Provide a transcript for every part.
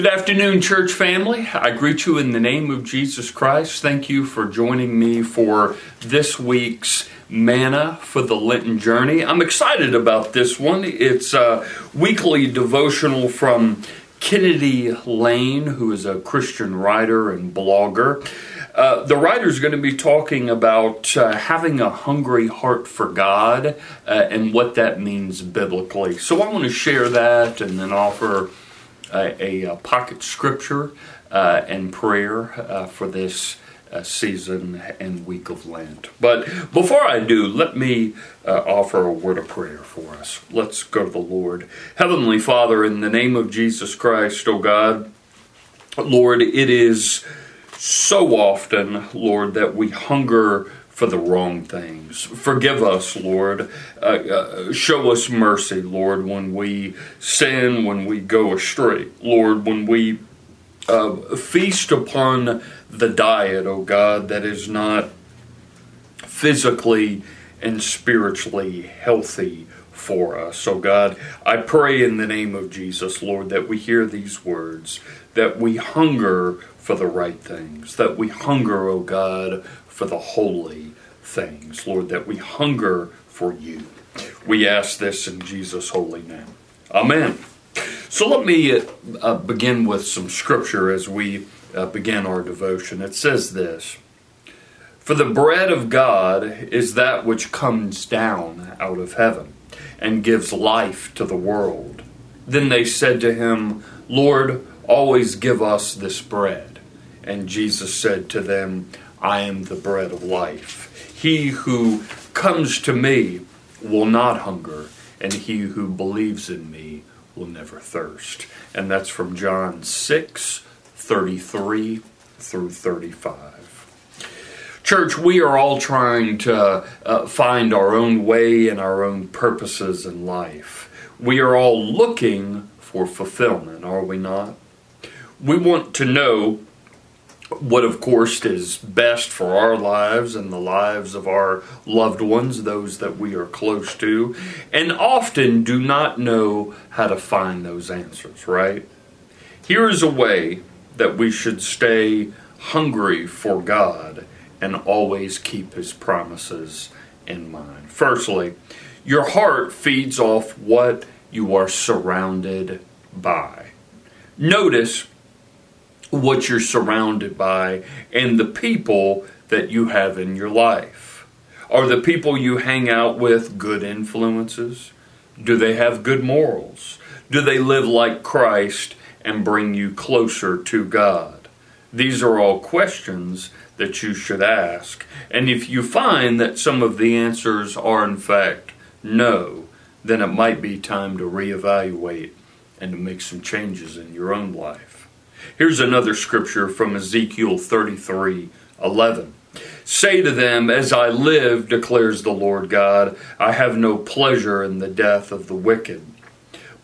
Good afternoon, church family. I greet you in the name of Jesus Christ. Thank you for joining me for this week's Manna for the Lenten Journey. I'm excited about this one. It's a weekly devotional from Kennedy Lane, who is a Christian writer and blogger. Uh, the writer is going to be talking about uh, having a hungry heart for God uh, and what that means biblically. So I want to share that and then offer a, a pocket scripture uh, and prayer uh, for this uh, season and week of Lent. But before I do, let me uh, offer a word of prayer for us. Let's go to the Lord. Heavenly Father, in the name of Jesus Christ, O God, Lord, it is so often, Lord, that we hunger for the wrong things. Forgive us, Lord. Uh, uh, show us mercy, Lord, when we sin, when we go astray. Lord, when we uh, feast upon the diet, O oh God, that is not physically and spiritually healthy for us. So, God, I pray in the name of Jesus, Lord, that we hear these words, that we hunger for the right things, that we hunger, O oh God, for the holy things, Lord, that we hunger for you. We ask this in Jesus' holy name. Amen. So let me uh, uh, begin with some scripture as we uh, begin our devotion. It says this For the bread of God is that which comes down out of heaven and gives life to the world. Then they said to him, Lord, always give us this bread. And Jesus said to them, I am the bread of life. He who comes to me will not hunger, and he who believes in me will never thirst. And that's from John 6 33 through 35. Church, we are all trying to uh, find our own way and our own purposes in life. We are all looking for fulfillment, are we not? We want to know what, of course, is best for our lives and the lives of our loved ones, those that we are close to, and often do not know how to find those answers, right? Here is a way that we should stay hungry for God and always keep His promises in mind. Firstly, your heart feeds off what you are surrounded by. Notice what you're surrounded by and the people that you have in your life. Are the people you hang out with good influences? Do they have good morals? Do they live like Christ and bring you closer to God? These are all questions that you should ask. And if you find that some of the answers are in fact no, then it might be time to reevaluate and to make some changes in your own life. Here's another scripture from Ezekiel 33 11. Say to them, As I live, declares the Lord God, I have no pleasure in the death of the wicked,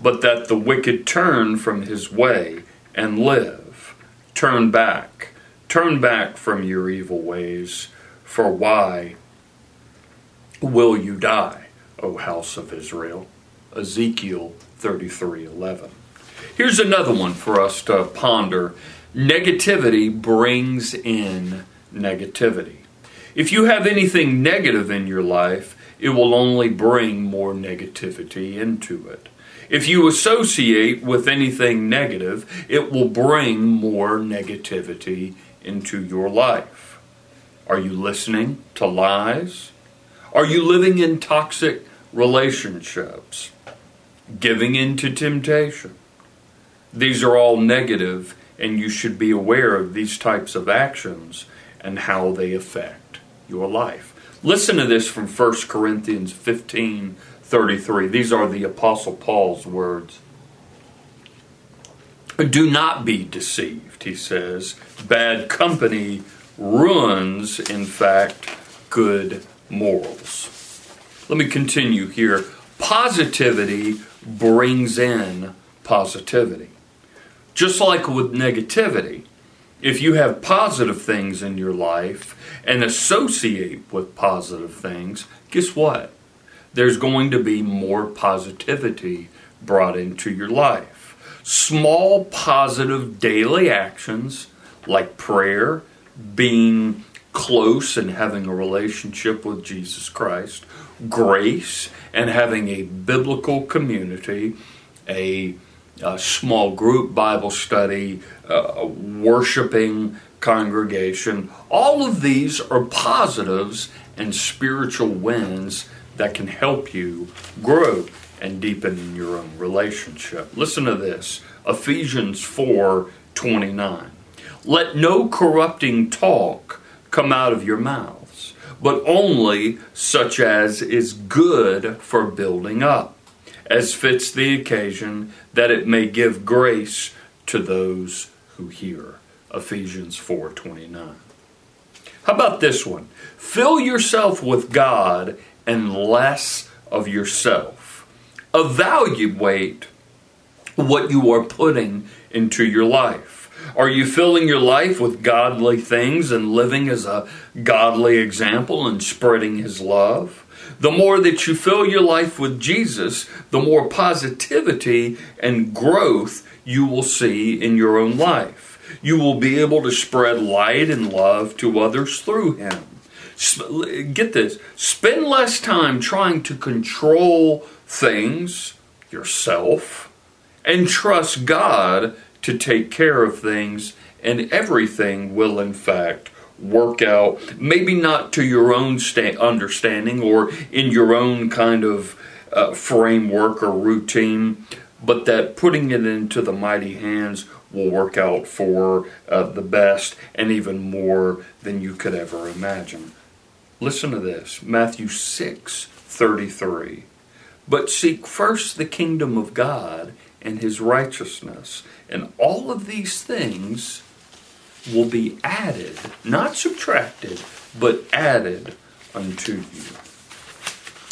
but that the wicked turn from his way and live. Turn back, turn back from your evil ways, for why will you die, O house of Israel? Ezekiel 33 11. Here's another one for us to ponder negativity brings in negativity. If you have anything negative in your life, it will only bring more negativity into it. If you associate with anything negative, it will bring more negativity into your life. Are you listening to lies? Are you living in toxic relationships? Giving in to temptation? These are all negative, and you should be aware of these types of actions and how they affect your life. Listen to this from 1 Corinthians 15 33. These are the Apostle Paul's words. Do not be deceived, he says. Bad company ruins, in fact, good morals. Let me continue here. Positivity brings in positivity. Just like with negativity, if you have positive things in your life and associate with positive things, guess what? There's going to be more positivity brought into your life. Small positive daily actions like prayer, being close and having a relationship with Jesus Christ, grace and having a biblical community, a, a small group Bible study, a worshiping congregation. All of these are positives and spiritual wins that can help you grow and deepen your own relationship. Listen to this Ephesians 4 29. Let no corrupting talk come out of your mouths, but only such as is good for building up, as fits the occasion, that it may give grace to those who hear. Ephesians 4:29. How about this one? Fill yourself with God and less of yourself. Evaluate what you are putting into your life. Are you filling your life with godly things and living as a godly example and spreading His love? The more that you fill your life with Jesus, the more positivity and growth you will see in your own life. You will be able to spread light and love to others through Him. Get this spend less time trying to control things, yourself, and trust God to take care of things, and everything will, in fact, work out. Maybe not to your own sta- understanding or in your own kind of uh, framework or routine, but that putting it into the mighty hands will work out for uh, the best and even more than you could ever imagine. Listen to this Matthew 6 33. But seek first the kingdom of God and his righteousness, and all of these things will be added, not subtracted, but added unto you.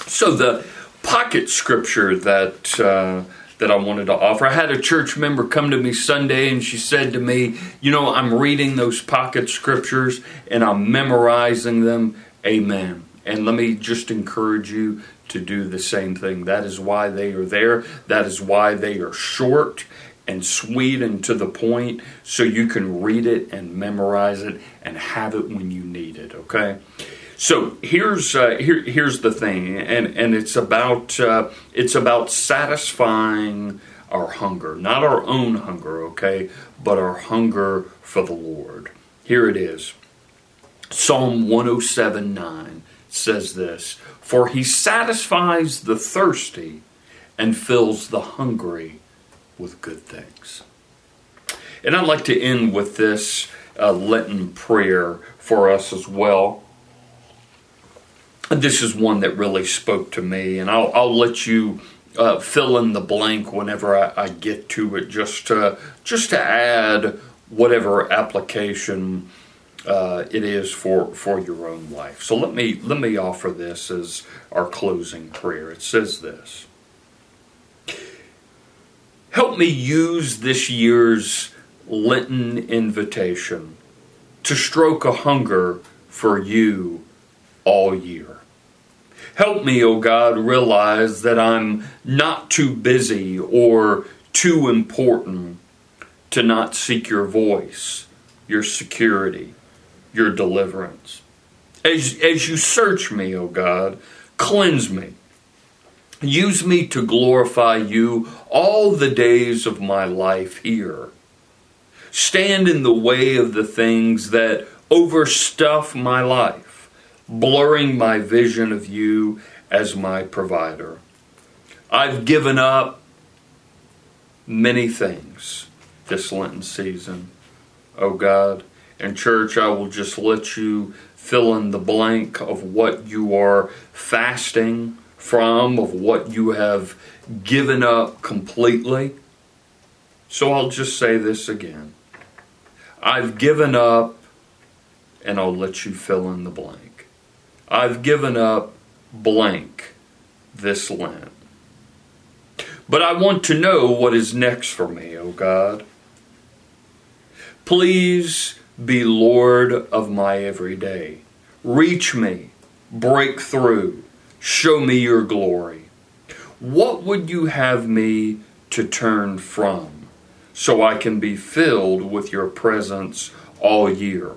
So the pocket scripture that uh, that I wanted to offer. I had a church member come to me Sunday and she said to me, "You know, I'm reading those pocket scriptures and I'm memorizing them." Amen. And let me just encourage you to do the same thing. That is why they are there. That is why they are short and sweet and to the point so you can read it and memorize it and have it when you need it, okay? So here's uh, here, here's the thing, and and it's about uh, it's about satisfying our hunger, not our own hunger, okay, but our hunger for the Lord. Here it is. Psalm 107 9 says this For he satisfies the thirsty and fills the hungry with good things. And I'd like to end with this uh, Lenten prayer for us as well. This is one that really spoke to me, and I'll, I'll let you uh, fill in the blank whenever I, I, get to it, just to just to add whatever application uh, it is for for your own life. So let me let me offer this as our closing prayer. It says this. Help me use this year's Lenten invitation to stroke a hunger for you all year. Help me, O oh God, realize that I'm not too busy or too important to not seek your voice, your security, your deliverance. As, as you search me, O God, cleanse me Use me to glorify you all the days of my life here. Stand in the way of the things that overstuff my life, blurring my vision of you as my provider. I've given up many things this Lenten season, oh God. And, church, I will just let you fill in the blank of what you are fasting from, of what you have given up completely. So I'll just say this again. I've given up, and I'll let you fill in the blank. I've given up blank this Lent. But I want to know what is next for me, O oh God. Please be Lord of my everyday. Reach me, break through, Show me your glory. What would you have me to turn from so I can be filled with your presence all year.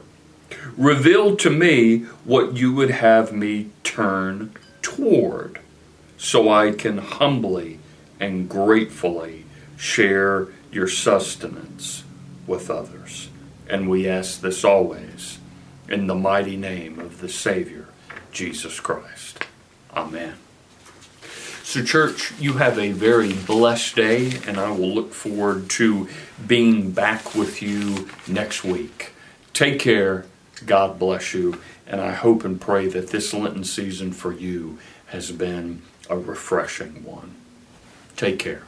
Reveal to me what you would have me turn toward so I can humbly and gratefully share your sustenance with others. And we ask this always in the mighty name of the Savior, Jesus Christ. Amen. So, church, you have a very blessed day, and I will look forward to being back with you next week. Take care. God bless you. And I hope and pray that this Lenten season for you has been a refreshing one. Take care.